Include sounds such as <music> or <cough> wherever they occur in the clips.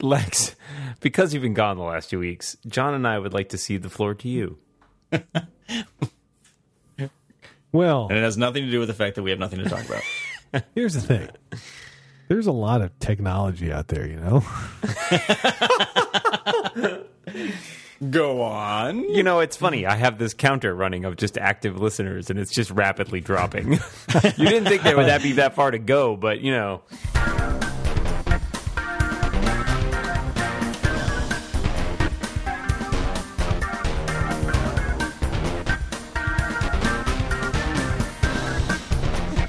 Lex, <laughs> because you've been gone the last two weeks, John and I would like to cede the floor to you. <laughs> Well, And it has nothing to do with the fact that we have nothing to talk about. <laughs> here's the thing. There's a lot of technology out there, you know. Go on. You know, it's funny. I have this counter running of just active listeners, and it's just rapidly dropping. you didn't think there would that be that far to go, but you know.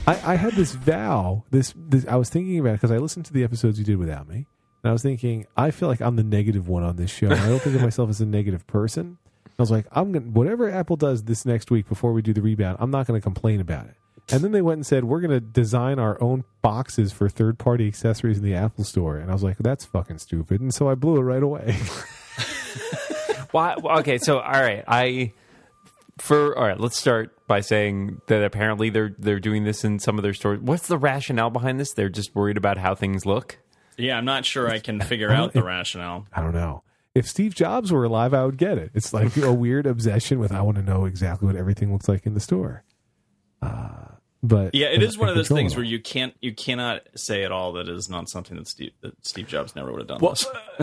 I, I had this vow. This, this I was thinking about because I listened to the episodes you did without me, and I was thinking I feel like I'm the negative one on this show. I don't think of myself as a negative person. I was like, I'm gonna whatever Apple does this next week before we do the rebound, I'm not to complain about it. And then they went and said we're to design our own boxes for third party accessories in the Apple Store, and I was like, that's fucking stupid. And so I blew it right away. <laughs> Why? Okay, so all right, I for all right. Let's start by saying that apparently they're they're doing this in some of their stores. What's the rationale behind this? They're just worried about how things look. Yeah, I'm not sure I can <laughs> figure out the rationale. I don't know. If Steve Jobs were alive, I would get it. It's like a weird obsession with I want to know exactly what everything looks like in the store. Uh, but Yeah, it is one of those things where you can't you cannot say at all that is not something that Steve that Steve Jobs never would have done. Well,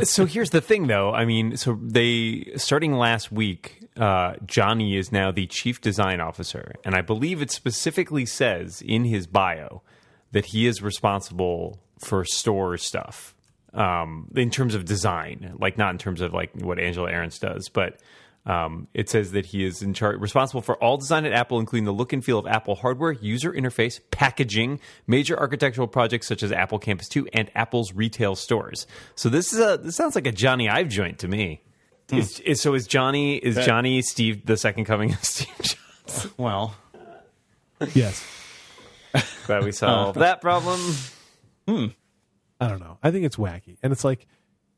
so here's the thing, though. I mean, so they starting last week, uh, Jony is now the chief design officer, and I believe it specifically says in his bio that he is responsible for store stuff um, in terms of design, like not in terms of like what Angela Ahrendts does, but. Um, it says that he is in charge, responsible for all design at Apple, including the look and feel of Apple hardware, user interface, packaging, major architectural projects such as Apple Campus 2 and Apple's retail stores. So this is a this sounds like a Jony Ive joint to me. Is, is, so is Jony is That- Jony Steve the second coming of <laughs> Steve Jobs? well, yes. Glad we solved that problem. Hmm. I don't know. I think it's wacky, and it's like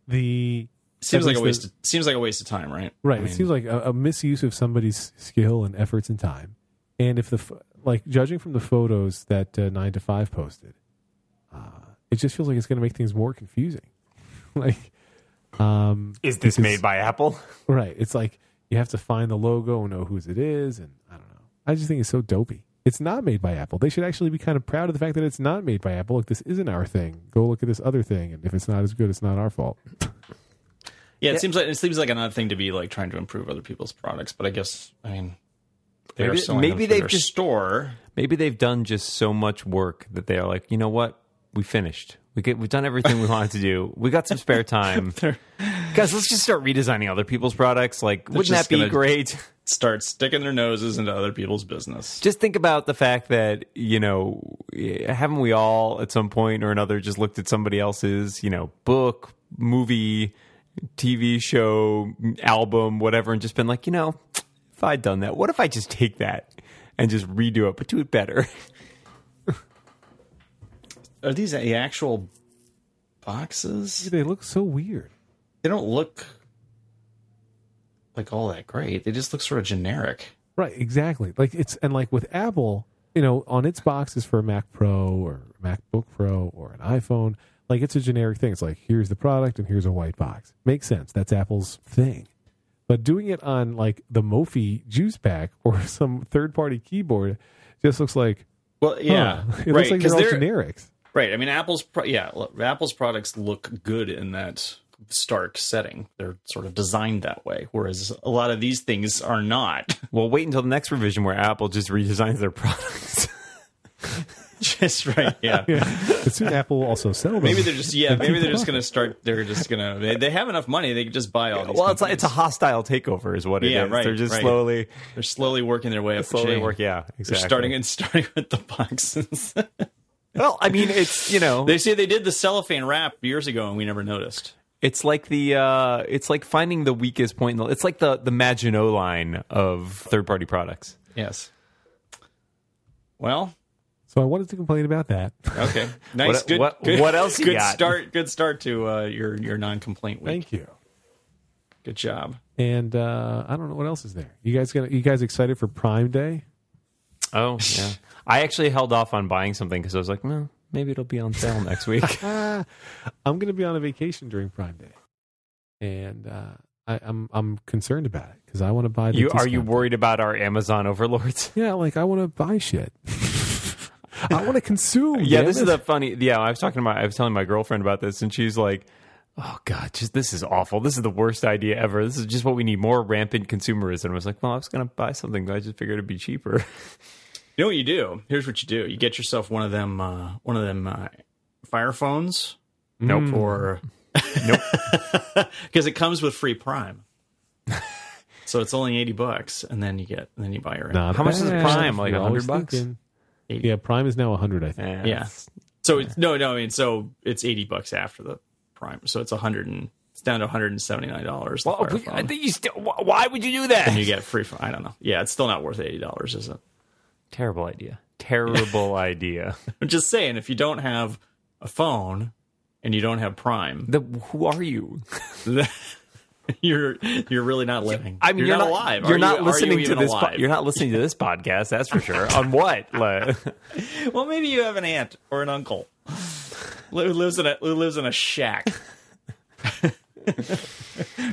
the seems at like a least waste. Of, seems like a waste of time, right? Right. I it seems like a, a misuse of somebody's skill and efforts and time. And if the like judging from the photos that uh, nine to five posted, uh, it just feels like it's going to make things more confusing. <laughs> like, um, Is this because- made by Apple? <laughs> right? It's like you have to find the logo and know whose it is, and I don't know. I just think it's so dopey. It's not made by Apple. They should actually be kind of proud of the fact that it's not made by Apple. Look, this isn't our thing. Go look at this other thing, and if it's not as good, it's not our fault. <laughs> yeah, it seems like it seems like another thing to be like trying to improve other people's products. But I guess I mean, they Maybe- maybe they've just- store. Maybe they've done just so much work that they are like, you know what? We finished. We get, we've done everything we wanted to do. We got some spare <laughs> time. Guys, let's just start redesigning other people's products. Like, wouldn't that be great? Start sticking their noses into other people's business. Just think about the fact that, you know, haven't we all at some point or another just looked at somebody else's, you know, book, movie, TV show, album, whatever, and just been like, you know, if I'd done that, what if I just take that and just redo it, but do it better? <laughs> Are these the actual boxes? They look so weird. They don't look like all that great. They just look sort of generic. Right, exactly. Like it's and like with Apple, you know, on its boxes for a Mac Pro or MacBook Pro or an iPhone, like it's a generic thing. It's like here's the product and here's a white box. Makes sense. That's Apple's thing. But doing it on like the Mophie juice pack or <laughs> some third party keyboard just looks like Well, yeah, huh. <laughs> it right. looks like they're Because all they're generics. right. I mean, Apple's pro- yeah, look, Apple's products look good in that stark setting. They're sort of designed that way, whereas a lot of these things are not. Well, wait until the next revision where Apple just redesigns their products. <laughs> <laughs> just right. Yeah. <laughs> Yeah. but soon Apple will also sell them. Maybe they're just yeah. <laughs> Maybe they're just going to start. They're just going to. They, they have enough money. They can just buy all these. well, it's like, it's a hostile takeover, is what it is. Yeah, right, They're just right. slowly, They're slowly working their way up. the slowly chain. work. Yeah, They're starting and starting with the boxes. Well, I mean, it's you know, they say they did the cellophane wrap years ago, and we never noticed. it's like the uh, it's like finding the weakest point. In the, it's like the the Maginot line of third party products. Yes. Well, so I wanted to complain about that. okay. <laughs> Nice. What- good, what- good. what else you good got? start. Good start to uh, your your non-complaint week. Thank you. Good job. And uh, I don't know what else is there. You guys gonna you guys excited for Prime Day? Oh yeah, <laughs> I actually held off on buying something because I was like, no, maybe it'll be on sale next week. <laughs> I'm going to be on a vacation during Prime Day, and uh, I, I'm I'm concerned about it because I want to buy. The you are you discount. worried about our Amazon overlords? Yeah, like I want to buy shit. I want to consume. yeah, this it. is the funny. Yeah, I was talking to my, I was telling my girlfriend about this, and she's like, "Oh God, just this is awful. This is the worst idea ever. This is just what we need: more rampant consumerism." I was like, "Well, I was going to buy something, but I just figured it'd be cheaper." <laughs> You know what you do? Here's what you do: you get yourself one of them, uh, one of them uh, Fire phones, nope. or Nope. <laughs> because it comes with free Prime. <laughs> so it's only eighty bucks, and then you get, and then you buy your. Not How much is bad. Prime? Like You're 100 bucks? thinking- Yeah, Prime is now 100, I think. Yeah. it's- So it's no, no. I mean, so it's eighty bucks after the Prime. So it's a hundred and it's down to one hundred and seventy nine dollars. Well, I think you still. Why would you do that? and you get free. I don't know. Yeah, it's still not worth eighty dollars, is it? Terrible idea. Terrible <laughs> idea. I'm just saying, if you don't have a phone and you don't have Prime, The who are you? <laughs> <laughs> you're you're really not living. I mean, you're, you're, not, alive. You're Are not you- are you listening to this. Po- you're not listening to this <laughs> podcast. That's for sure. On what? <laughs> Well, maybe you have an aunt or an uncle who lives in a who lives in a shack,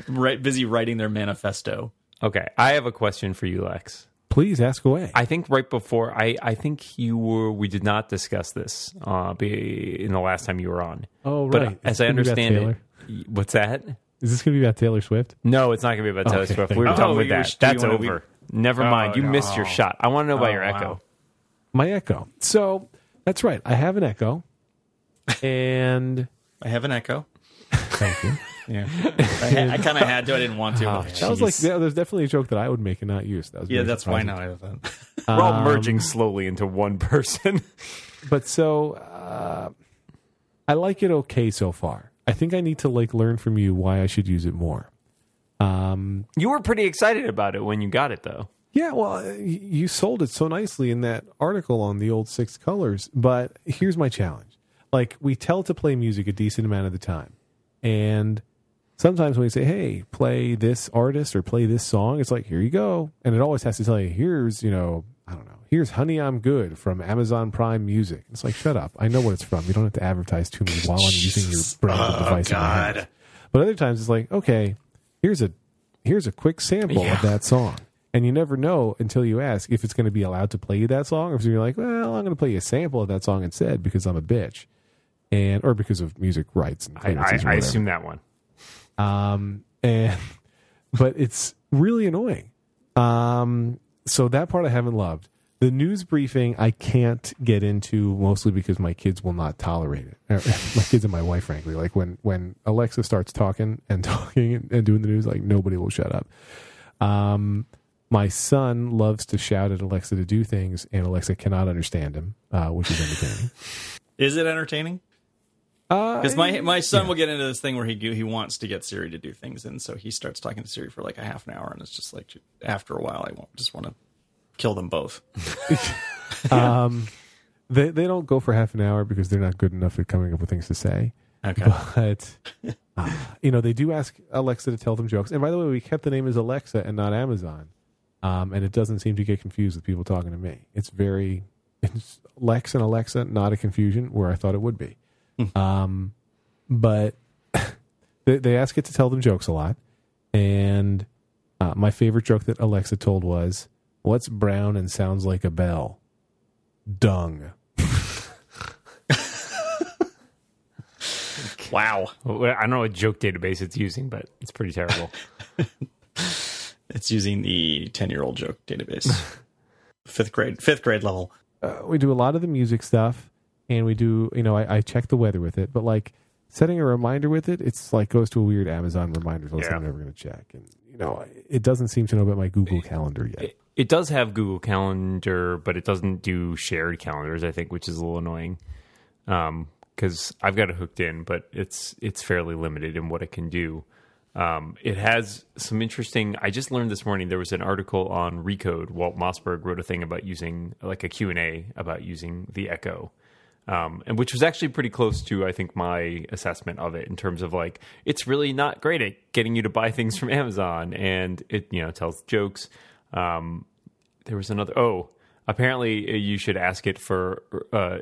right? Busy writing their manifesto. okay, I have a question for you, Lex. Please ask away. I think right before I, I think you were. We did not discuss this uh, in the last time you were on. oh, right. But as I gonna be about understand it, what's that? Is this going to be about Taylor Swift? No, it's not going to be about Taylor Okay, Swift. We were you. done Oh, with you were- that. do you That's wanna- we- over. Never mind. You no. missed your shot. I want to know about Oh, your wow. echo. My Echo. So that's right. I have an Echo, and I have an echo. thank you. <laughs> Yeah, I, ha- I kind of had to. I didn't want to. Oh, but- That was like yeah, there's definitely a joke that I would make and not use. That was yeah, very that's why surprising. now I have that. <laughs> We're all Um, merging slowly into one person. But so uh, I like it okay so far. I think I need to like learn from you why I should use it more. Um, you were pretty excited about it when you got it, though. yeah, well, uh, you sold it so nicely in that article on the old six colors. But here's my challenge: like we tell it to play music a decent amount of the time, and sometimes when we say, "Hey, play this artist or play this song," it's like, "Here you go," and it always has to tell you, "Here's you know, I don't know, here's Honey I'm Good from Amazon Prime Music." It's like, shut up, I know what it's from. You don't have to advertise to me while I'm using your branded device in my hand. But other times it's like, okay, here's a here's a quick sample Yeah. of that song. And you never know until you ask if it's going to be allowed to play you that song, or if you're like, well, I'm going to play you a sample of that song instead because I'm a bitch, and or because of music rights and I, I, I assume that one. Um, and <laughs> but it's really annoying. Um, so that part I haven't loved. The news briefing I can't get into mostly because my kids will not tolerate it. Uh, <laughs> my kids and my wife, frankly, like when when Alexa starts talking and <laughs> talking and, and doing the news, like nobody will shut up. Um, my son loves to shout at Alexa to do things, and Alexa cannot understand him, uh, which is entertaining. <laughs> Is it entertaining? Uh, Because my my son will get into this thing where he he wants to get Siri to do things, and so he starts talking to Siri for like a half an hour, and it's just like after a while, I won't just want to kill them both. <laughs> um, they they don't go for half an hour because they're not good enough at coming up with things to say. Okay. But <laughs> uh, you know, they do ask Alexa to tell them jokes. And by the way, we kept the name as Alexa and not Amazon. Um, and it doesn't seem to get confused with people talking to me. It's very <laughs> it's Lex and Alexa, not a confusion where I thought it would be. um, but they, they ask it to tell them jokes a lot. And uh, my favorite joke that Alexa told was, "What's brown and sounds like a bell?" Dung. Wow. I don't know what joke database it's using, but it's pretty terrible. <laughs> It's using the ten year old joke database, <laughs> fifth grade fifth grade level. uh, we do a lot of the music stuff and we do you know I, I check the weather with it but like setting a reminder with it it's like goes to a weird amazon reminder list Yeah. i'm never going to check and you know it doesn't seem to know about my google calendar yet it, it does have Google Calendar, but it doesn't do shared calendars. I think, which is a little annoying. Um, because I've got it hooked in, but it's it's fairly limited in what it can do. Um, it has some interesting. I just learned this morning there was an article on Recode. Walt Mossberg wrote a thing about using like a Q and A about using the Echo, um, and which was actually pretty close to I think my assessment of it in terms of like it's really not great at getting you to buy things from Amazon, and it you know tells jokes. Um, there was another oh apparently, uh, you should ask it for uh,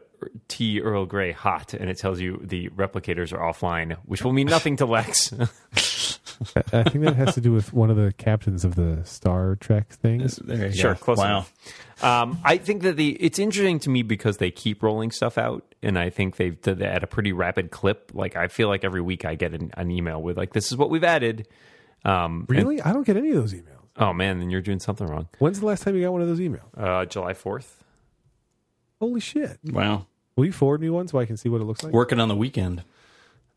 tea Earl Grey hot, and it tells you the replicators are offline, which will mean nothing to Lex. <laughs> I I think that has to do with one of the captains of the Star Trek things. There you Sure, go. close wow. enough. um, I think that the it's interesting to me because they keep rolling stuff out, and I think they've done that at a pretty rapid clip. Like I feel like every week I get an, an email with like, "This is what we've added." Um, and- Really? I don't get any of those emails. Oh man, then you're doing something wrong. When's the last time you got one of those emails? Uh, July fourth. Holy shit. Wow. Will you forward me one so I can see what it looks like? Working on the weekend.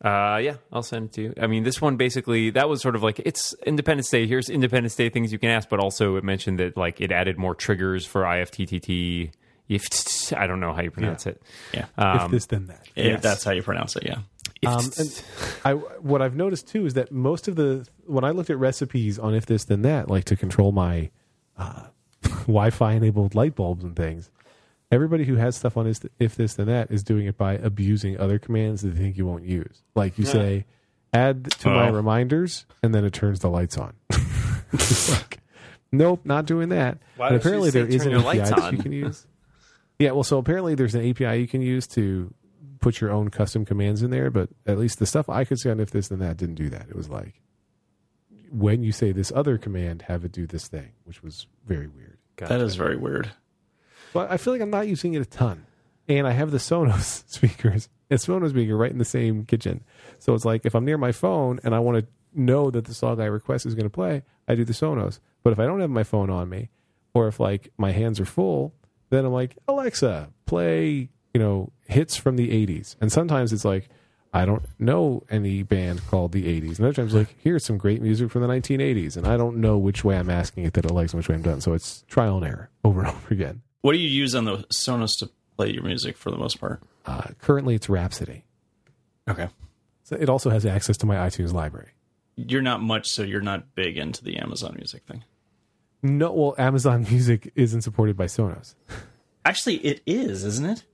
Uh, yeah, I'll send it to you. I mean, this one basically that was sort of like it's Independence Day. Here's Independence Day things you can ask, but also it mentioned that like it added more triggers for IFTTT. If <laughs> I don't know how you pronounce it. Yeah. if Um, this, then that. If yes. that's how you pronounce it, yeah. Um, and I, what I've noticed too is that most of the when I looked at recipes on if this then that, like to control my uh, <laughs> Wi-Fi enabled light bulbs and things, everybody who has stuff on is if this then that is doing it by abusing other commands that they think you won't use. Like you say, add to my Oh. reminders, and then it turns the lights on. <laughs> Like, nope, not doing that. Why and apparently there is turn an your API lights that you can use. Yeah, well, so apparently there's an API you can use to put your own custom commands in there, but at least the stuff I could see on if this and that didn't do that. It was like when you say this other command, have it do this thing, which was very weird. That is very weird. But I feel like I'm not using it a ton, and I have the Sonos <laughs> speakers. It's Sonos speaker right in the same kitchen, so it's like if I'm near my phone and I want to know that the song I request is going to play, I do the Sonos. But if I don't have my phone on me, or if like my hands are full, then I'm like Alexa, play you know hits from the '80s, and sometimes it's like. I don't know any band called the 80s. And other times, like, here's some great music from the 1980s. And I don't know which way I'm asking it that it likes and which way I'm done. So it's trial and error <laughs> over and over again. What do you use on the Sonos to play your music for the most part? Uh, currently, it's Rhapsody. Okay. So it also has access to my iTunes library. You're not much, so you're not big into the Amazon Music thing. No, well, Amazon <laughs> Music isn't supported by Sonos. Actually, it is, isn't it?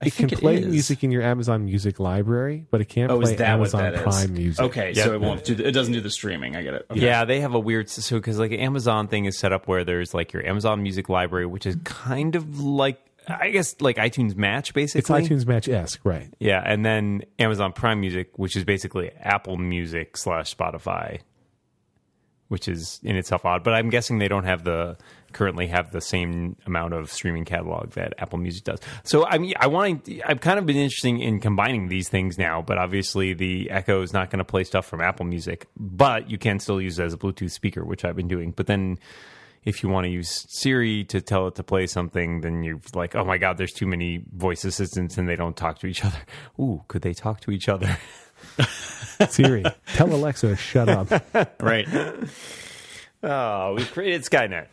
I It can think play is. music in your Amazon Music library, but it can't Oh, play that Amazon what that is? Prime Music. Okay, so it won't do. The, it doesn't do the streaming. I get it. Okay. Yeah, they have a weird so because like Amazon thing is set up where there's like your Amazon Music library, which is kind of like I guess like iTunes Match basically. It's iTunes Match esque, right? Yeah, and then Amazon Prime Music, which is basically Apple Music slash Spotify, which is in itself odd. But I'm guessing they don't have the currently have the same amount of streaming catalog that Apple Music does. So I mean, I want I've kind of been interested in combining these things now, but obviously the Echo is not going to play stuff from Apple Music, but you can still use it as a Bluetooth speaker, which I've been doing. But then if you want to use Siri to tell it to play something, then you're like, oh my God, there's too many voice assistants and they don't talk to each other. <laughs> Ooh, could they talk to each other? <laughs> Siri, tell Alexa, shut up. <laughs> Right. Oh, we created Skynet.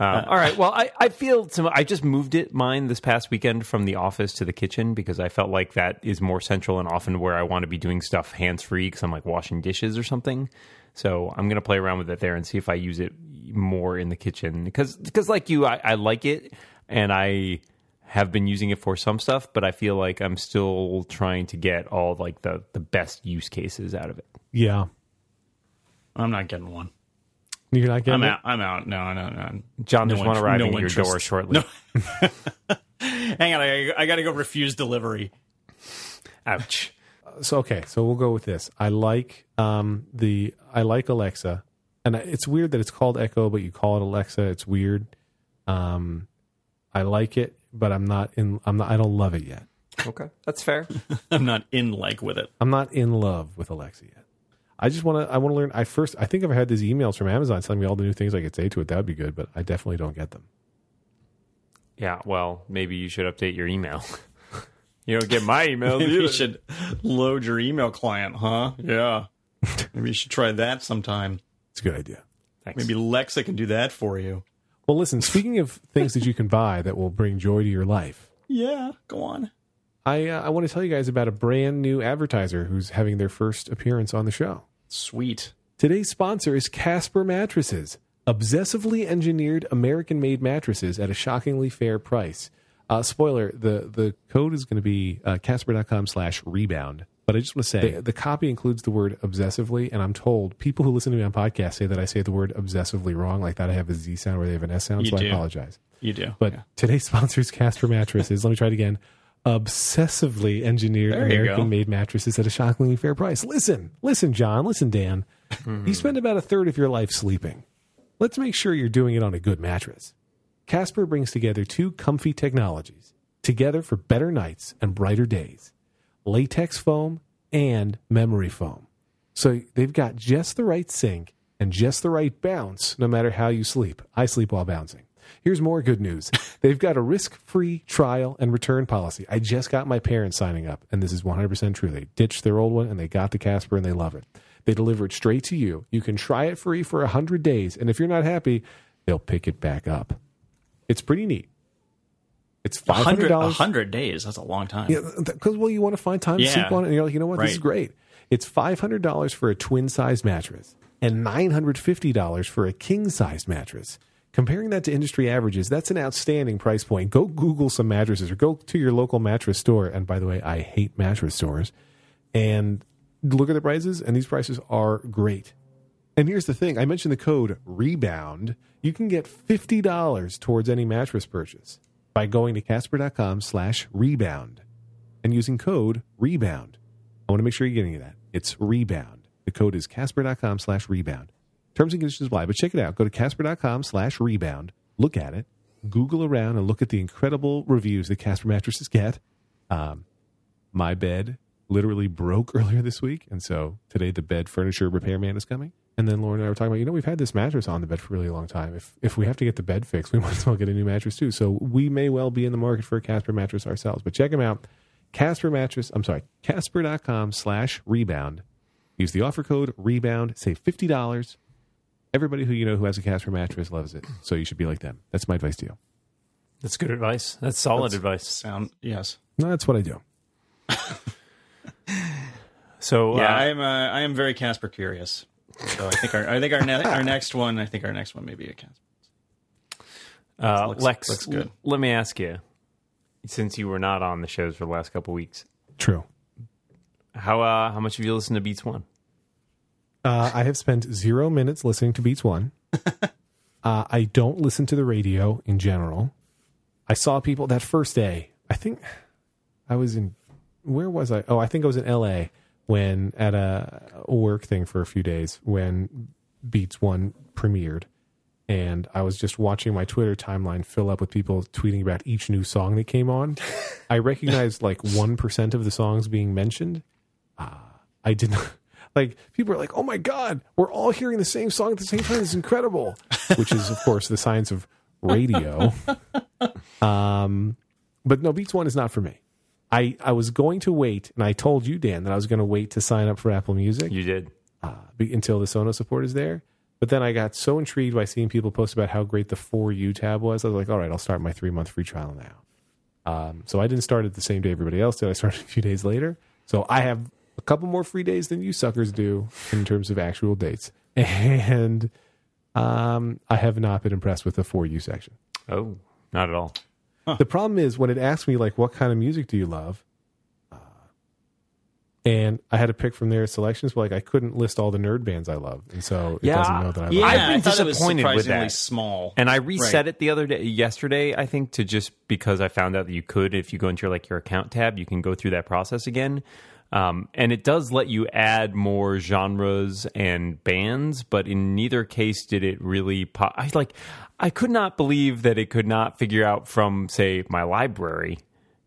Um, all right. Well, I, I feel some, I just moved it mine this past weekend from the office to the kitchen because I felt like that is more central and often where I want to be doing stuff hands free because I'm like washing dishes or something. So I'm gonna play around with it there and see if I use it more in the kitchen because because like you, I, I like it and I have been using it for some stuff, but I feel like I'm still trying to get all like the the best use cases out of it. Yeah, I'm not getting one. you're not getting I'm it? out. I'm out. No, no, no. John, No there's one int- arriving no at your interest. door shortly. No. <laughs> Hang on. I, I got to go refuse delivery. Ouch. so okay, so we'll go with this. I like um the I like Alexa, and it's weird that it's called Echo, but you call it Alexa. It's weird. Um, I like it, but I'm not in. I'm not. I don't love it yet. Okay, that's fair. <laughs> I'm not in like with it. I'm not in love with Alexa yet. I just want to. I want to learn. I first. I think if I had these emails from Amazon telling me all the new things I could say to it, that would be good. But I definitely don't get them. Yeah, well, maybe you should update your email. <laughs> you don't get my email. <laughs> Maybe you should load your email client, huh? Yeah. Maybe you should try that sometime. It's a good idea. Thanks. Maybe Lexa can do that for you. Well, listen. Speaking of things that you can buy that will bring joy to your life, Yeah, go on. I uh, I want to tell you guys about a brand new advertiser who's having their first appearance on the show. Sweet. Today's sponsor is Casper Mattresses, obsessively engineered American-made mattresses at a shockingly fair price. Uh, spoiler: the the code is going to be uh, Casper.com slash rebound. But I just want to say the, the copy includes the word obsessively, and I'm told people who listen to me on podcasts say that I say the word obsessively wrong, like that I have a Z sound where they have an S sound. You so I apologize. You do. But yeah. today's <laughs> sponsor is Casper mattresses. Let me try it again. Obsessively engineered There you go. American made mattresses at a shockingly fair price. Listen, listen, John, listen, Dan. Hmm. You spend about a third of your life sleeping. Let's make sure you're doing it on a good mattress. Casper brings together two comfy technologies, together for better nights and brighter days latex foam and memory foam. So they've got just the right sink and just the right bounce no matter how you sleep. I sleep while bouncing. Here's more good news. <laughs> They've got a risk-free trial and return policy. I just got my parents signing up, and this is 100% true. They ditched their old one and they got the Casper and they love it. They deliver it straight to you. You can try it free for 100 days, and if you're not happy, they'll pick it back up. It's pretty neat. It's $500. hundred days. That's a long time. Yeah, because well, you want to find time to sleep on it, and you're like, you know what, this is great. It's five hundred dollars for a twin size mattress and nine hundred fifty dollars for a king size mattress. Comparing that to industry averages, that's an outstanding price point. Go Google some mattresses or go to your local mattress store. And by the way, I hate mattress stores. And look at the prices, and these prices are great. And here's the thing I mentioned the code REBOUND. You can get $50 towards any mattress purchase by going to casper.com slash rebound and using code rebound. I want to make sure you're getting that. It's rebound. The code is casper.com slash rebound. Terms and conditions apply, but check it out. Go to casper.com slash rebound. Look at it. Google around and look at the incredible reviews that Casper mattresses get. Um, my bed literally broke <laughs> earlier this week. And so today the bed furniture repairman is coming. And then Lauren and I were talking about, you know, we've had this mattress on the bed for a really long time. If if we have to get the bed fixed, <laughs> we might as well get a new mattress too. So we may well be in the market for a Casper mattress ourselves. But check them out. Casper mattress, I'm sorry, casper.com slash rebound. Use the offer code rebound, save $50. Everybody who you know who has a Casper mattress loves it. So you should be like them. That's my advice to you. That's good advice. That's solid advice. Sound yes. No, that's what I do. So Yeah, uh, I am. Uh, I am very Casper curious. So I think our I think our ne- our next one. I think our next one may be a Casper. uh, looks- Lex, looks good. l- let me ask you, since you were not on the shows for the last couple weeks, True. how uh, how much have you listened to Beats One? Uh, I have spent zero minutes listening to Beats One. <laughs> uh, I don't listen to the radio in general. I saw people that first day. I think I was in. Where was I? Oh, I think I was in L.A. when at a, a work thing for a few days when Beats One premiered, and I was just watching my Twitter timeline fill up with people tweeting about each new song that came on. I recognized like <laughs> one percent of the songs being mentioned. I did not <laughs> like people are like, "Oh my god, we're all hearing the same song at the same time. It's incredible." Which is of course the science of radio. <laughs> Um but no, Beats One is not for me. I I was going to wait, and I told you, Dan, that I was going to wait to sign up for Apple Music You did. uh, be, until the Sonos support is there. But then I got so intrigued by seeing people post about how great the For You tab was. I was like, all right, I'll start my three month free trial now. Um, so I didn't start it the same day everybody else did. I started a few days later. So I have a couple more free days than you suckers do in terms of actual dates. <laughs> And um, I have not been impressed with the For You section. Oh, not at all. The problem is when it asks me like, "What kind of music do you love?" Uh, and I had to pick from their selections, but like I couldn't list all the nerd bands I love, and so it Yeah. doesn't know that I Yeah, love. I've I been it was disappointed with surprisingly that. small. And I reset Right. it the other day, yesterday, I think, to just because I found out that you could, if you go into your, like your account tab, you can go through that process again. Um, and it does let you add more genres and bands, but in neither case did it really. Po- I like, I could not believe that it could not figure out from, say, my library,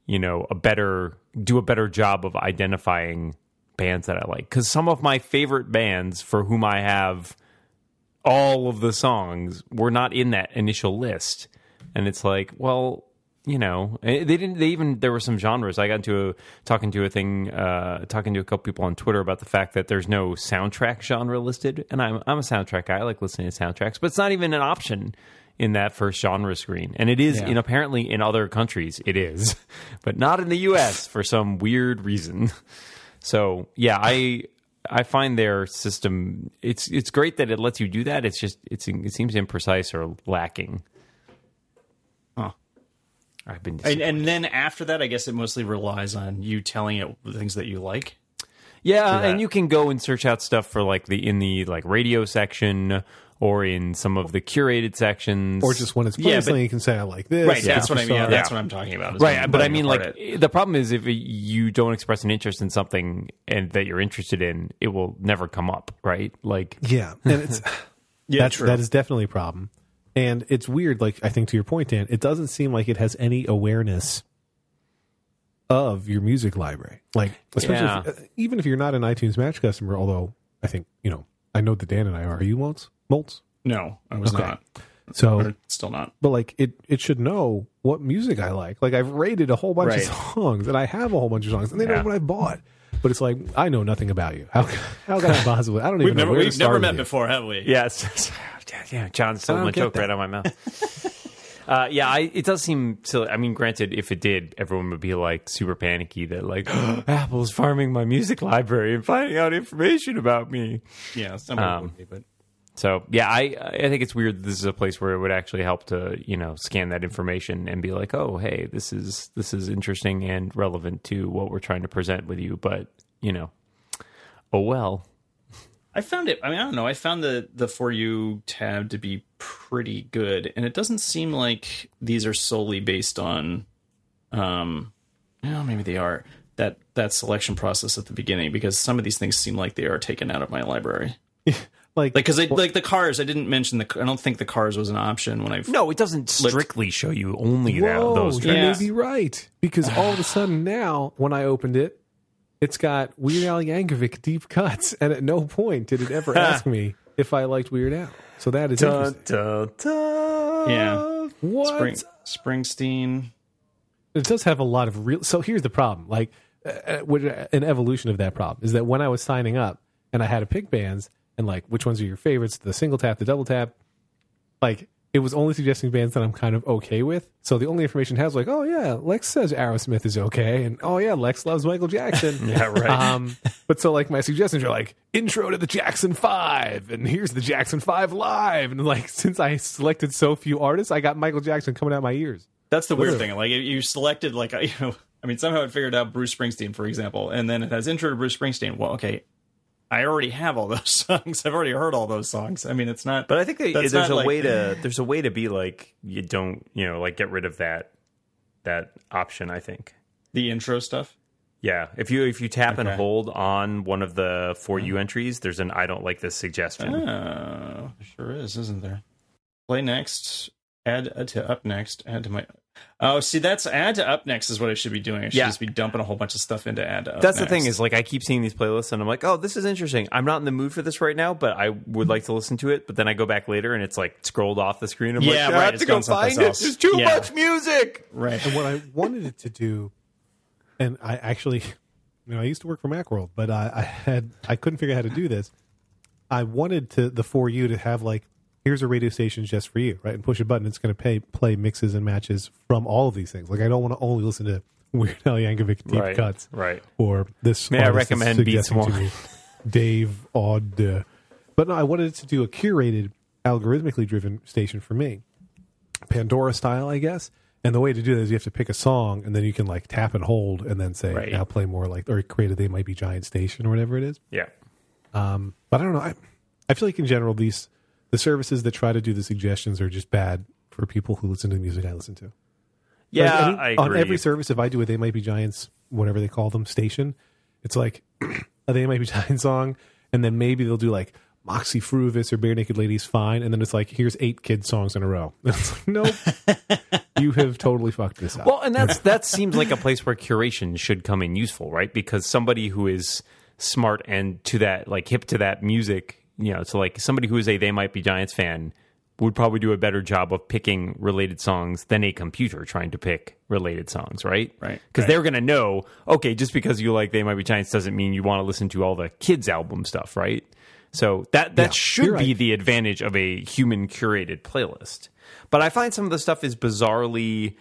you know, a better do a better job of identifying bands that I like. Because some of my favorite bands for whom I have all of the songs were not in that initial list and it's like well you know eh, they didn't they even there were some genres i got into a talking to a thing uh talking to a couple people on twitter about the fact that there's no soundtrack genre listed and i'm i'm a soundtrack guy i like listening to soundtracks but it's not even an option in that first genre screen and it is Yeah. in apparently in other countries it is <laughs> but not in the us for some weird reason so yeah, I I find their system it's it's great that it lets you do that. It's just it's it seems imprecise or lacking. Huh. I've been And, and then after that, I guess it mostly relies on you telling it the things that you like. yeah, and you can go and search out stuff for like the in the like radio section or in some of the curated sections, or just when it's Yeah, playing but- you can say I like this. Right, that's what I mean. Yeah, that's what I'm talking about. right but i mean like it. the problem is if you don't express an interest in something and that you're interested in it will never come up right like Yeah, and it's <laughs> yeah, that's true. that is definitely a problem. And it's weird, like I think to your point, Dan, it doesn't seem like it has any awareness of your music library. Like, especially Yeah. if, uh, even if you're not an iTunes Match customer, although I think you know, I know that Dan and I are. Are you Moltz? Moltz? no, I was Okay. not. So, Or still not. but like it, it should know what music I like. Like I've rated a whole bunch Right. of songs, and I have a whole bunch of songs, and they know what I bought. But it's like I know nothing about you. How <laughs> how can I <laughs> possibly? I don't even We've know never where to we've never with met you. before, have we? yes yeah <laughs> john stole I don't my get joke that. right out of my mouth uh, yeah I, it does seem silly i mean granted if it did everyone would be like super panicky that like <gasps> apple's farming my music library and finding out information about me Yeah, somebody Um, would be, but So yeah, I I think it's weird. That this is a place where it would actually help to you know scan that information and be like, oh hey, this is this is interesting and relevant to what we're trying to present with you. But you know, oh well. I found it. I mean, I don't know. I found the the for you tab to be pretty good, and it doesn't seem like these are solely based on, um, well, maybe they are that that selection process at the beginning because some of these things seem like they are taken out of my library. <laughs> Like, Like because like the cars, I didn't mention the. I don't think the cars was an option when I. No, it doesn't strictly show you only that Whoa, those. you Yeah. may be right. Because all of a sudden now, when I opened it, it's got Weird Al Yankovic deep cuts, and at no point did it ever <laughs> ask me if I liked Weird Al. So that is Dun, interesting. dun, dun. Yeah. What? Spring, Springsteen. It does have a lot of real. So here's the problem. Like, uh, uh, an evolution of that problem is that when I was signing up and I had to pick bands and like which ones are your favorites, the single tap, the double tap, like it was only suggesting bands that I'm kind of okay with. So the only information has like, oh yeah, Lex says Aerosmith is okay, and oh yeah, Lex loves Michael Jackson. <laughs> Yeah, right. Um, but so like my suggestions are like intro to the Jackson Five, and here's the Jackson Five live, and like <laughs> since I selected so few artists, I got Michael Jackson coming out my ears. That's the weird thing. Like you selected like <laughs> you know, I mean, somehow it figured out Bruce Springsteen, for example, and then it has intro to Bruce Springsteen. Well, okay, I already have all those <laughs> songs. I've already heard all those songs. I mean, it's not. But I think there's a like- way to there's a way to be like you don't you know like get rid of that that option. I think. the intro stuff. Yeah, if you if you tap and hold on one of the for you entries, there's an I don't like this suggestion. Oh, sure is, isn't there? Play next. Add uh, to up next. Add to my. Oh, see, that's add to up next is what I should be doing. I should Yeah. just be dumping a whole bunch of stuff into add to up That's the thing is like I keep seeing these playlists and I'm like, oh, this is interesting. I'm not in the mood for this right now, but I would like to listen to it. But then I go back later and it's like scrolled off the screen. I'm Yeah, like, I right, have to go find it. else. There's too Yeah. much music. right. And what I wanted it to do, and I actually, you know, I used to work for Macworld, but I, I had I couldn't figure out how to do this. I wanted to the for you to have like here's a radio station just for you, right? And push a button, it's going to pay play mixes and matches from all of these things. Like I don't want to only listen to <laughs> Weird Al Yankovic deep Right, cuts, right. Or this. May I recommend Beats One? Dave Odd. uh, But no, I wanted to do a curated, algorithmically driven station for me. Pandora style, I guess. And the way to do that is you have to pick a song and then you can like tap and hold and then say Right. now play more like or create a they might be giant station or whatever it is. Yeah. But I don't know. I I feel like in general these the services that try to do the suggestions are just bad for people who listen to the music I listen to. Yeah, Like, any- I agree. On every service, if I do a They Might Be Giants, whatever they call them, station, it's like <clears throat> a They Might Be Giants song, and then maybe they'll do like Moxy Früvous or Barenaked Ladies Fine, and then it's like, here's eight kid songs in a row. <laughs> It's like, nope. <laughs> you have totally fucked this up. Well, and that's that seems like a place where curation should come in useful, right? Because somebody who is smart and to that like hip to that music, you know, so like somebody who is a they might be Giants fan would probably do a better job of picking related songs than a computer trying to pick related songs, right? Right, Because right. they're going to know, okay, just because you like they might be Giants doesn't mean you want to listen to all the kids album stuff, right? So that that Yeah, should be right. the advantage of a human curated playlist. But I find some of the stuff is bizarrely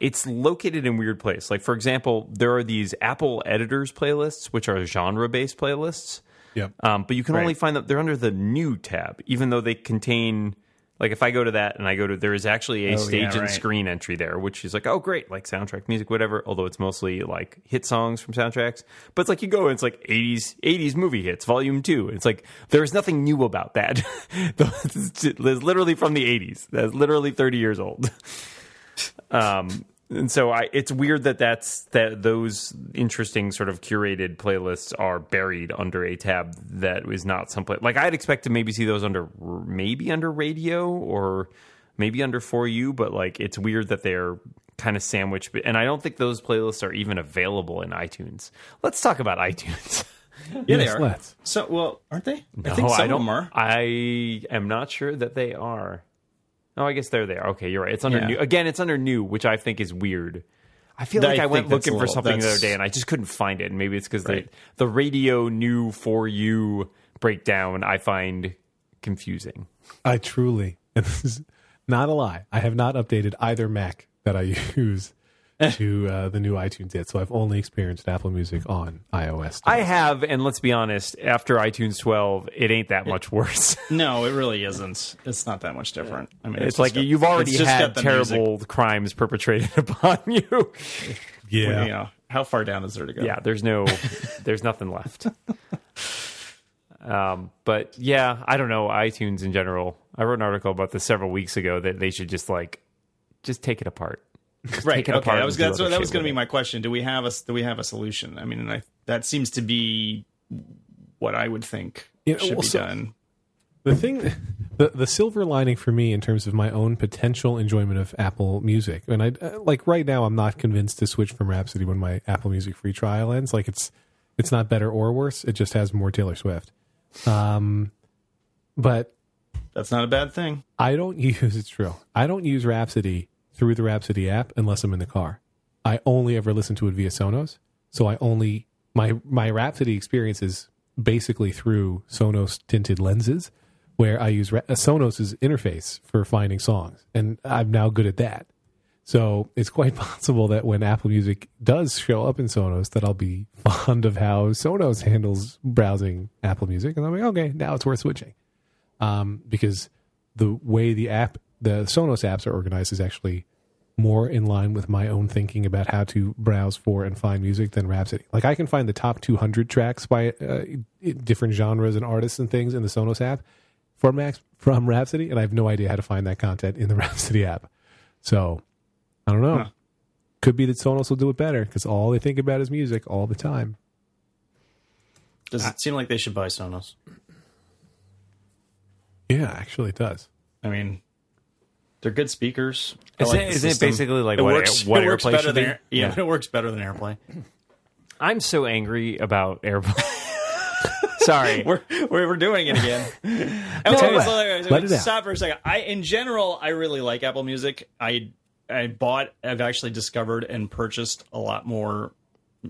it's located in weird place. Like for example, there are these Apple editors playlists, which are genre based playlists. Yep. Um, but you can Right. only find that they're under the new tab, even though they contain Like if I go to that and I go to there is actually a Oh, stage yeah, and right. screen entry there, which is like, oh great, like soundtrack music, whatever. Although it's mostly like hit songs from soundtracks. But it's like you go and it's like eighties eighties movie hits, volume two. It's like there's nothing new about that. <laughs> it's literally from the eighties. That's literally thirty years old. <laughs> Um and so I it's weird that that's that those interesting sort of curated playlists are buried under a tab that is not someplace like I'd expect to maybe see those under maybe under radio or maybe under for you but like it's weird that they're kind of sandwiched and I don't think those playlists are even available in iTunes. Let's talk about iTunes. Yeah, they are. let's. So, well, aren't they? I No, think some I of don't them are. I am not sure that they are. Oh, I guess they're there. Okay, you're right. It's under Yeah. new. Again, it's under new, which I think is weird. I feel I like I, think went looking a for little- something the other day and I just couldn't find it. And maybe it's because Right. the the radio new for you breakdown I find confusing. I truly, and <laughs> this is not a lie, I have not updated either Mac that I <laughs> use <laughs> to uh, the new iTunes yet. So I've only experienced Apple Music on iOS. I have, and let's be honest, after iTunes 12, it ain't that much worse. <laughs> No, it really isn't. It's not that much different. I mean, it's just like got- you've already just had terrible crimes perpetrated <laughs> upon you. music. yeah. You know, how far down is there to go? yeah there's no there's nothing left um but yeah i don't know itunes in general i wrote an article about this several weeks ago that they should just like just take it apart right. take it okay, apart that was that's, other that was going to be my question. Do we have a do we have a solution? I mean, I, that seems to be what I would think Yeah, should well, be so- done. The thing, the the silver lining for me in terms of my own potential enjoyment of Apple Music, and I uh, like right now, I'm not convinced to switch from Rhapsody when my Apple Music free trial ends. Like it's it's not better or worse; it just has more Taylor Swift. Um, but That's not a bad thing. I don't <laughs> use it's true. I don't use Rhapsody through the Rhapsody app unless I'm in the car. I only ever listen to it via Sonos. So I only my my Rhapsody experience is basically through Sonos tinted lenses where I use Ra- uh, Sonos's interface for finding songs and I'm now good at that. So it's quite <laughs> possible that when Apple Music does show up in Sonos that I'll be <laughs> fond of how Sonos handles browsing Apple Music and I'm like okay, now it's worth switching um, because the way the app, the Sonos apps are organized is actually more in line with my own thinking about how to browse for and find music than Rhapsody. Like I can find the top 200 tracks by uh, different genres and artists and things in the Sonos app from Max from Rhapsody, and I have no idea how to find that content in the <laughs> Rhapsody app. So I don't know. Huh. Could be that Sonos will do it better because all they think about is music all the time. Does it seem like they should buy Sonos? Yeah, actually, it does. I mean, they're good speakers. I Isn't like it- it basically like it what works, Air- what it works AirPlay better than be? Yeah, Yeah. <laughs> it works better than AirPlay. i'm so angry about AirPlay. <laughs> sorry <laughs> We're, we're we're doing it again. Oh, Tell okay, you so, what, so let it out. stop for a second. I, in general, I really like Apple Music. I I bought. I've actually discovered and purchased a lot more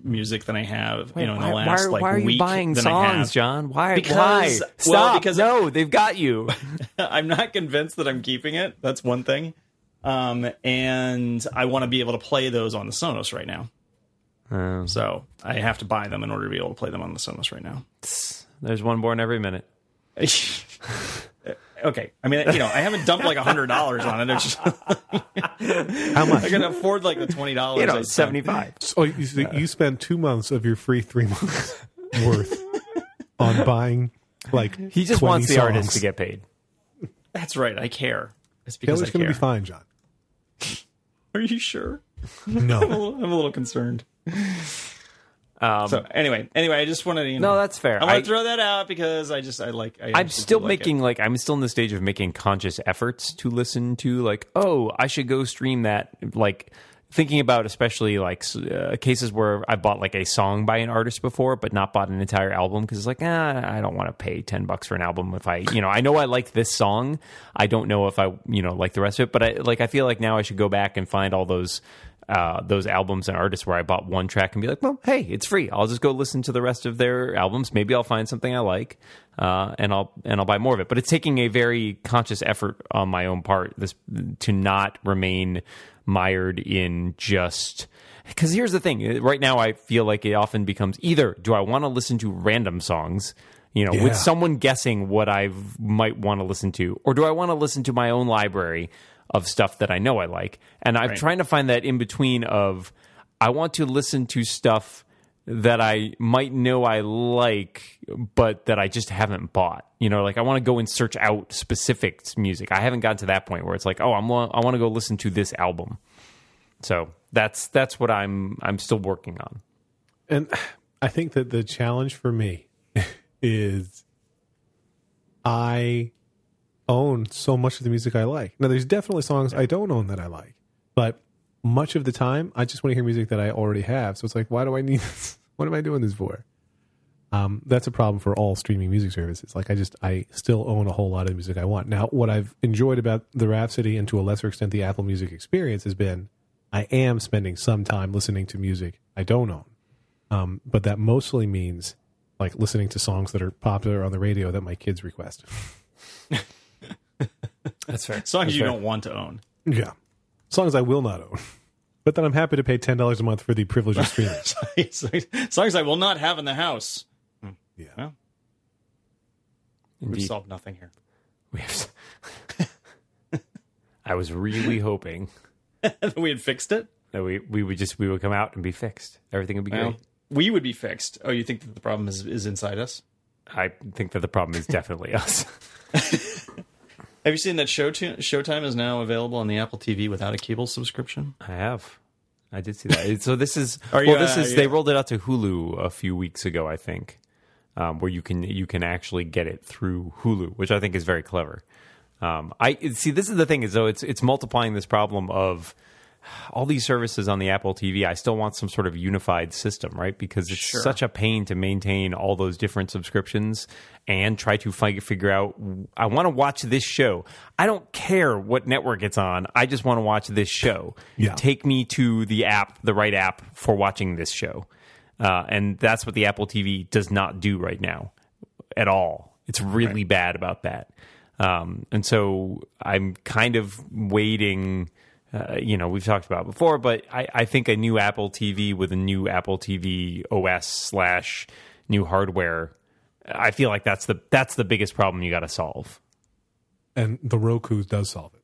music than I have. you know, in the why, last why, like why are you buying than I have. songs john why Because- why well, stop because- no they've got you <laughs> I'm not convinced that I'm keeping it. That's one thing. Um, and I want to be able to play those on the Sonos right now. Um, So I have to buy them in order to be able to play them on the Sonos right now. there's one born every minute <laughs> okay. I mean, you know, I haven't dumped like a hundred dollars on it. It's just, How much? I can afford like the twenty dollars. you know 75 Oh, you, you spend two months of your free three months worth on buying like he just 20 wants the artist to get paid That's right. I care. It's because Taylor's going to be fine, John. Are you sure? No, I'm a little, I'm a little concerned. Um, So anyway, anyway, I just wanted to. You know, no that's fair I want I- to throw that out because I just I like. I I'm still do like it. making like I'm still in the stage of making conscious efforts to listen to like oh I should go stream that like thinking about especially like uh, cases where I bought like a song by an artist before but not bought an entire album because it's like ah, I don't want to pay 10 bucks for an album if I you know I know I like this song I don't know if I you know like the rest of it but I like I feel like now I should go back and find all those uh, those albums and artists where I bought one track and be like, well, hey, it's free. I'll just go listen to the rest of their albums. Maybe I'll find something I like, uh, and I'll and I'll buy more of it. But it's taking a very conscious effort on my own part this to not remain mired in just because here's the thing. Right now, I feel like it often becomes either do I want to listen to random songs You know, Yeah. with someone guessing what I might want to listen to, or do I want to listen to my own library of stuff that I know I like? And I'm Right. trying to find that in between of I want to listen to stuff that I might know I like, but that I just haven't bought. You know, like I want to go and search out specific music. I haven't gotten to that point where it's like, oh, I'm I want to go listen to this album. So that's that's what I'm I'm still working on. And <sighs> I think that the challenge for me <laughs> is I own so much of the music I like. Now, there's definitely songs I don't own that I like, but much of the time, I just want to hear music that I already have. So it's like, why do I need this? <laughs> What am I doing this for? Um, that's a problem for all streaming music services. Like, I just, I still own a whole lot of the music I want. Now, what I've enjoyed about the Rhapsody and to a lesser extent the Apple Music experience has been I am spending some time listening to music I don't own. Um, but that mostly means like listening to songs that are popular on the radio that my kids request. <laughs> <laughs> That's fair. Songs you fair. don't want to own. Yeah. Songs I will not own. <laughs> But then I'm happy to pay $10 a month for the privilege of streaming. <laughs> Songs I will not have in the house. Hmm. yeah. Well, we've solved nothing here. We have- I was really hoping that we had fixed it. that we, we would just we would come out and be fixed. Everything would be Well, great. we would be fixed. Oh, you think that the problem is, is inside us? I think that the problem is definitely us. Have you seen that show Showtime is now available on the Apple TV without a cable subscription? I have. I did see that. So this is Are you, well. This uh, is yeah. they rolled it out to Hulu a few weeks ago, I think, um, where you can you can actually get it through Hulu, which I think is very clever. Um, I see. This is the thing is though it's it's multiplying this problem of all these services on the Apple TV. I still want some sort of unified system, right? Because it's Sure. such a pain to maintain all those different subscriptions and try to fi- figure out. I want to watch this show. I don't care what network it's on. I just want to watch this show. Yeah. Take me to the app, the right app for watching this show. Uh, and that's what the Apple TV does not do right now at all. It's really bad about that. Um, and so I'm kind of waiting. Uh, you know, we've talked about before, but I, I think a new Apple TV with a new Apple TV OS slash new hardware. I feel like that's the that's the biggest problem you got to solve. And the Roku does solve it.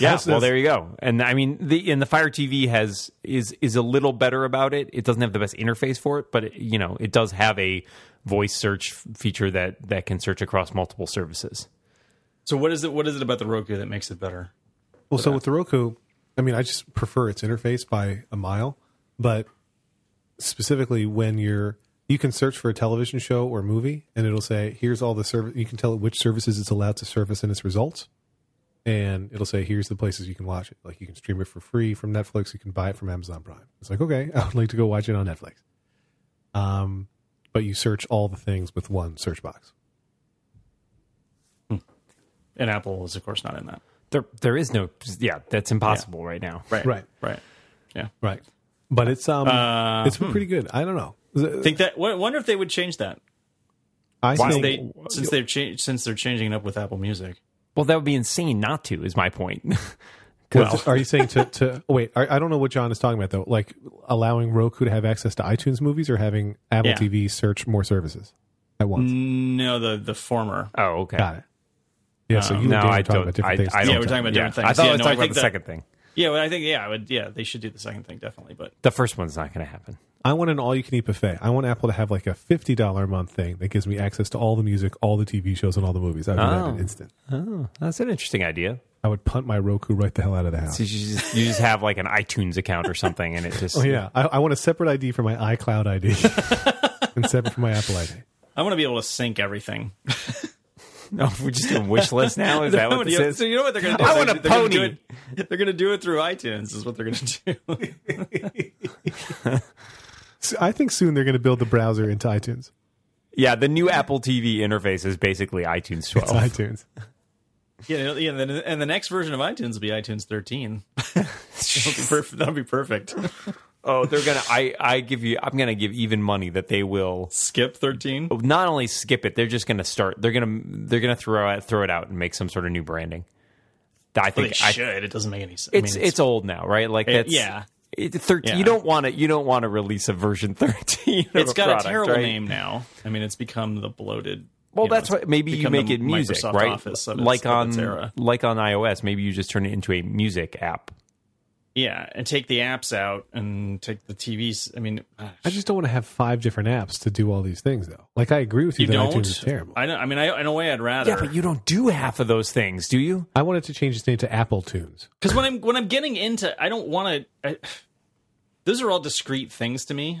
Yeah, That's- well, that's- there you go. And I mean, the and the Fire TV has is is a little better about it. It doesn't have the best interface for it, but it, you know, it does have a voice search feature that that can search across multiple services. So what is it? What is it about the Roku that makes it better? Well, so with the Roku, I mean, I just prefer its interface by a mile, but specifically when you're you can search for a television show or movie and it'll say here's all the service you can tell it which services it's allowed to surface in its results. And it'll say here's the places you can watch it. Like you can stream it for free from netflix you can buy it from amazon prime. It's like okay <laughs> i would like to go watch it on netflix. Um but you search all the things with one search box. And Apple is, of course, not in that. There there is no yeah, that's impossible right now. Right. Right. Right. Yeah. right but it's um Uh, it's pretty good i don't know Think that. Wonder if they would change that i Wow. think they since they've changed since they're changing it up with Apple Music. Well, that would be insane not to. Is my point. <laughs> Well, 'Cause- are you saying to, to <laughs> wait? I, I don't know what John is talking about though. Like allowing Roku to have access to iTunes movies or having Apple Yeah. TV search more services at once. No, the the former. oh, okay. Got it. Yeah. Um, so you and No, I talking don't. about different I, things. I at don't Yeah, we're talking about different yeah. things. I thought Yeah, I was no, talking I about the that- second thing. Yeah, well, I think yeah, I would. Yeah, they should do the second thing definitely. But The first one's not going to happen. I want an all-you-can-eat buffet. I want Apple to have like a fifty dollar a month thing that gives me access to all the music, all the TV shows, and all the movies. I would do that in Oh. an instant. Oh, that's an interesting idea. I would punt my Roku right the hell out of the house. So you just, you just have like an iTunes account or something, and it just Oh yeah, I, I want a separate ID for my iCloud ID <laughs> and separate for my Apple ID. I want to be able to sync everything. <laughs> <laughs> No, we're just doing wish list now. Is that what this Yeah, is? So you know what they're going to do? I want a they're gonna do pony. it- They're going to do it through iTunes. Is what they're going to do. So <laughs> <laughs> I think soon they're going to build the browser into iTunes. Yeah, the new Apple TV interface is basically iTunes 12. It's iTunes. yeah, yeah. And, then, and the next version of iTunes will be iTunes 13. that'll, be perf- that'll be perfect. Oh, they're gonna. I I give you. I'm gonna give even money that they will Skip 13. not only skip it. They're just gonna start. They're gonna they're gonna throw out throw it out and make some sort of new branding. I think they I, should. It doesn't make any sense. it's, it's old now, right? Like It- that's yeah. It, 13, Yeah. You don't want to. You don't want to release a version <laughs> thirteen. of It's a got product, a terrible right? name now. I mean, it's become the bloated. Well, you know, that's it's what maybe you make it music, Microsoft right? Office of its, like on its like on iOS, maybe you just turn it into a music app. Yeah, and take the apps out and take the TVs. I mean, uh, I just don't want to have five different apps to do all these things, though. Like I agree with you, you that don't. iTunes is terrible. I, I, don't, I mean, I, in a way, I'd rather. Yeah, but you don't do half of those things, do you? I wanted to change its name to Apple Tunes. because when I'm when I'm getting into, I don't want to. Those are all discrete things to me.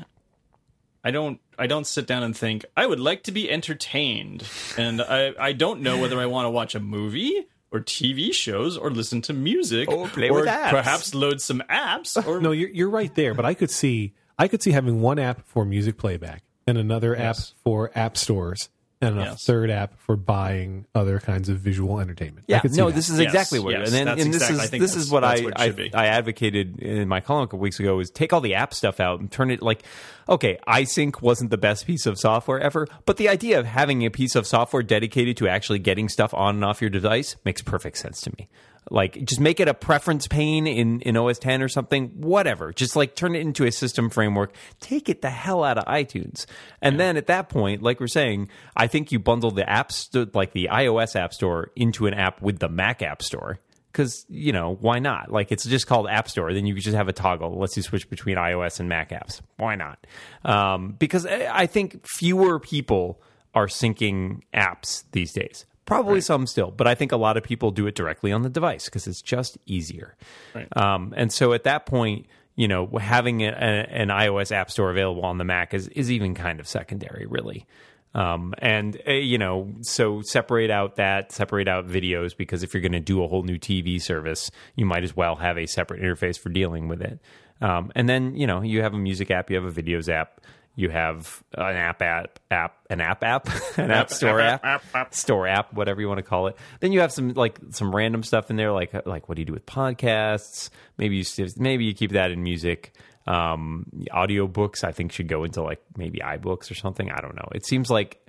I don't. I don't sit down and think I would like to be entertained, and I I don't know whether I want to watch a movie or TV shows or listen to music Or play or with apps. perhaps load some apps or No, you're you're right there, but I could see I could see having one app for music playback and another Yes. app for app stores and a Yes. third app for buying other kinds of visual entertainment. I Yeah, could see no, that. this is Yes, exactly what. yes, and then, and this exact- I is this is what I what I. I advocated in my column a couple weeks ago is take all the app stuff out and turn it like okay, iSync wasn't the best piece of software ever, but the idea of having a piece of software dedicated to actually getting stuff on and off your device makes perfect sense to me. Like just make it a preference pane in, in OS 10 or something, whatever. Just like turn it into a system framework. Take it the hell out of iTunes. And then at that point, like we're saying, I think you bundle the apps, like the iOS App Store, into an app with the Mac App Store. Because, you know, why not? Like it's just called App Store. Then you could just have a toggle that lets you switch between iOS and Mac apps. Why not? Um, because I think fewer people are syncing apps these days. Probably some still, but I think a lot of people do it directly on the device because it's just easier. Right. Um, and so at that point, you know, having a, a, an iOS app store available on the Mac is, is even kind of secondary, really. Um, and uh, you know, so separate out that, separate out videos because if you're going to do a whole new TV service, you might as well have a separate interface for dealing with it. Um, and then you know, you have a music app, you have a videos app, you have an app app app, an app app, <laughs> an app store app, app store app, whatever you want to call it. Then you have some like some random stuff in there, like like what do you do with podcasts? Maybe you maybe you keep that in music. Um, audiobooks, I think, should go into like maybe iBooks or something. I don't know. It seems like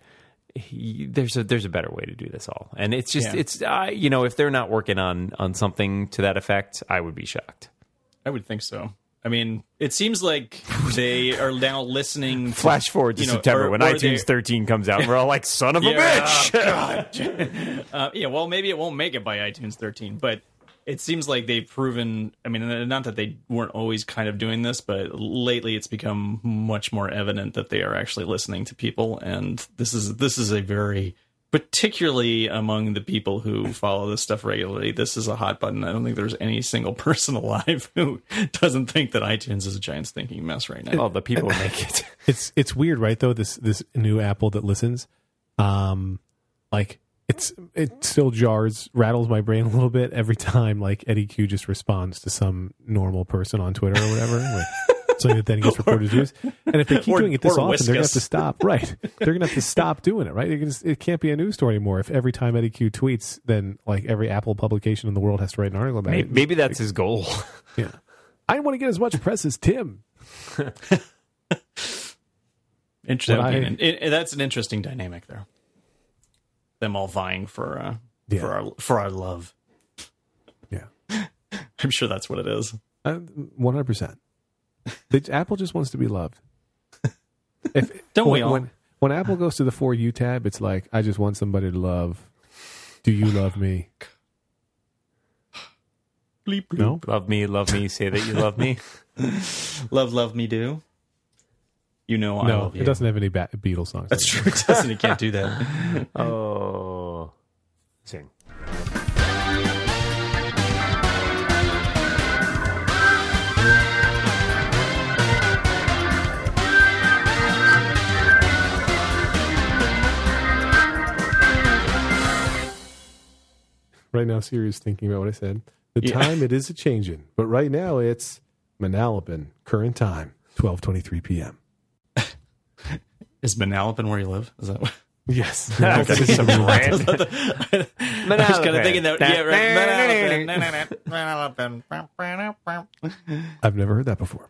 he, there's a there's a better way to do this all, and it's just Yeah. it's uh, you know if they're not working on on something to that effect, I would be shocked. I would think so. I mean, it seems like they are now listening. Flash forward to you know, September or- when or iTunes they- 13 comes out, and we're all like, "Son of a <laughs> Yeah, bitch!" <laughs> <laughs> Uh, yeah, well, maybe it won't make it by iTunes 13, but it seems like they've proven. I mean, not that they weren't always kind of doing this, but lately it's become much more evident that they are actually listening to people, and this is this is a very particularly among the people who follow this stuff regularly this is a hot button i don't think there's any single <laughs> person alive who doesn't think that itunes is a giant stinking mess right now Well, the people <laughs> make it. It's it's weird, right? Though this this new Apple that listens, um, like it's it still jars, rattles my brain a little bit every time. Like Eddy Cue just responds to some normal person on Twitter or whatever, like <laughs> something that then gets reported to news. And if they keep Or- doing it this often, they're gonna have to stop. Right? They're gonna have to stop doing it. Right? They're it can't be a news story anymore. If every time Eddy Cue tweets, then like every Apple publication in the world has to write an article about Maybe, it. maybe that's his goal. <laughs> Yeah. I want to get as much press as Tim. <laughs> Interesting. I- and it- it- that's an interesting dynamic there. Them all vying for uh, Yeah. for our for our love. Yeah. <laughs> I'm sure that's what it is. Uh, One hundred percent. Apple just wants to be loved. <laughs> If, Don't when, we all? When, when Apple goes to the for you tab, it's like I just want somebody to love. Do you love me? Bleep, bleep. No. love me, love me, say that you love me. <laughs> Love, love me, do. You know I no, love you. it doesn't have any ba- Beatles songs. That's true. It doesn't. It can't do that. <laughs> Oh, sing. Right now, Siri is thinking about what I said. The Yeah. time it is a changing, but right now it's Manalapan, current time, twelve twenty three p.m. Is Manalapan where you live? Is that? What? Yes, <laughs> That is some <laughs> random. I was kind of thinking that. Yeah, right. Manalapan. <laughs> I've never heard that before.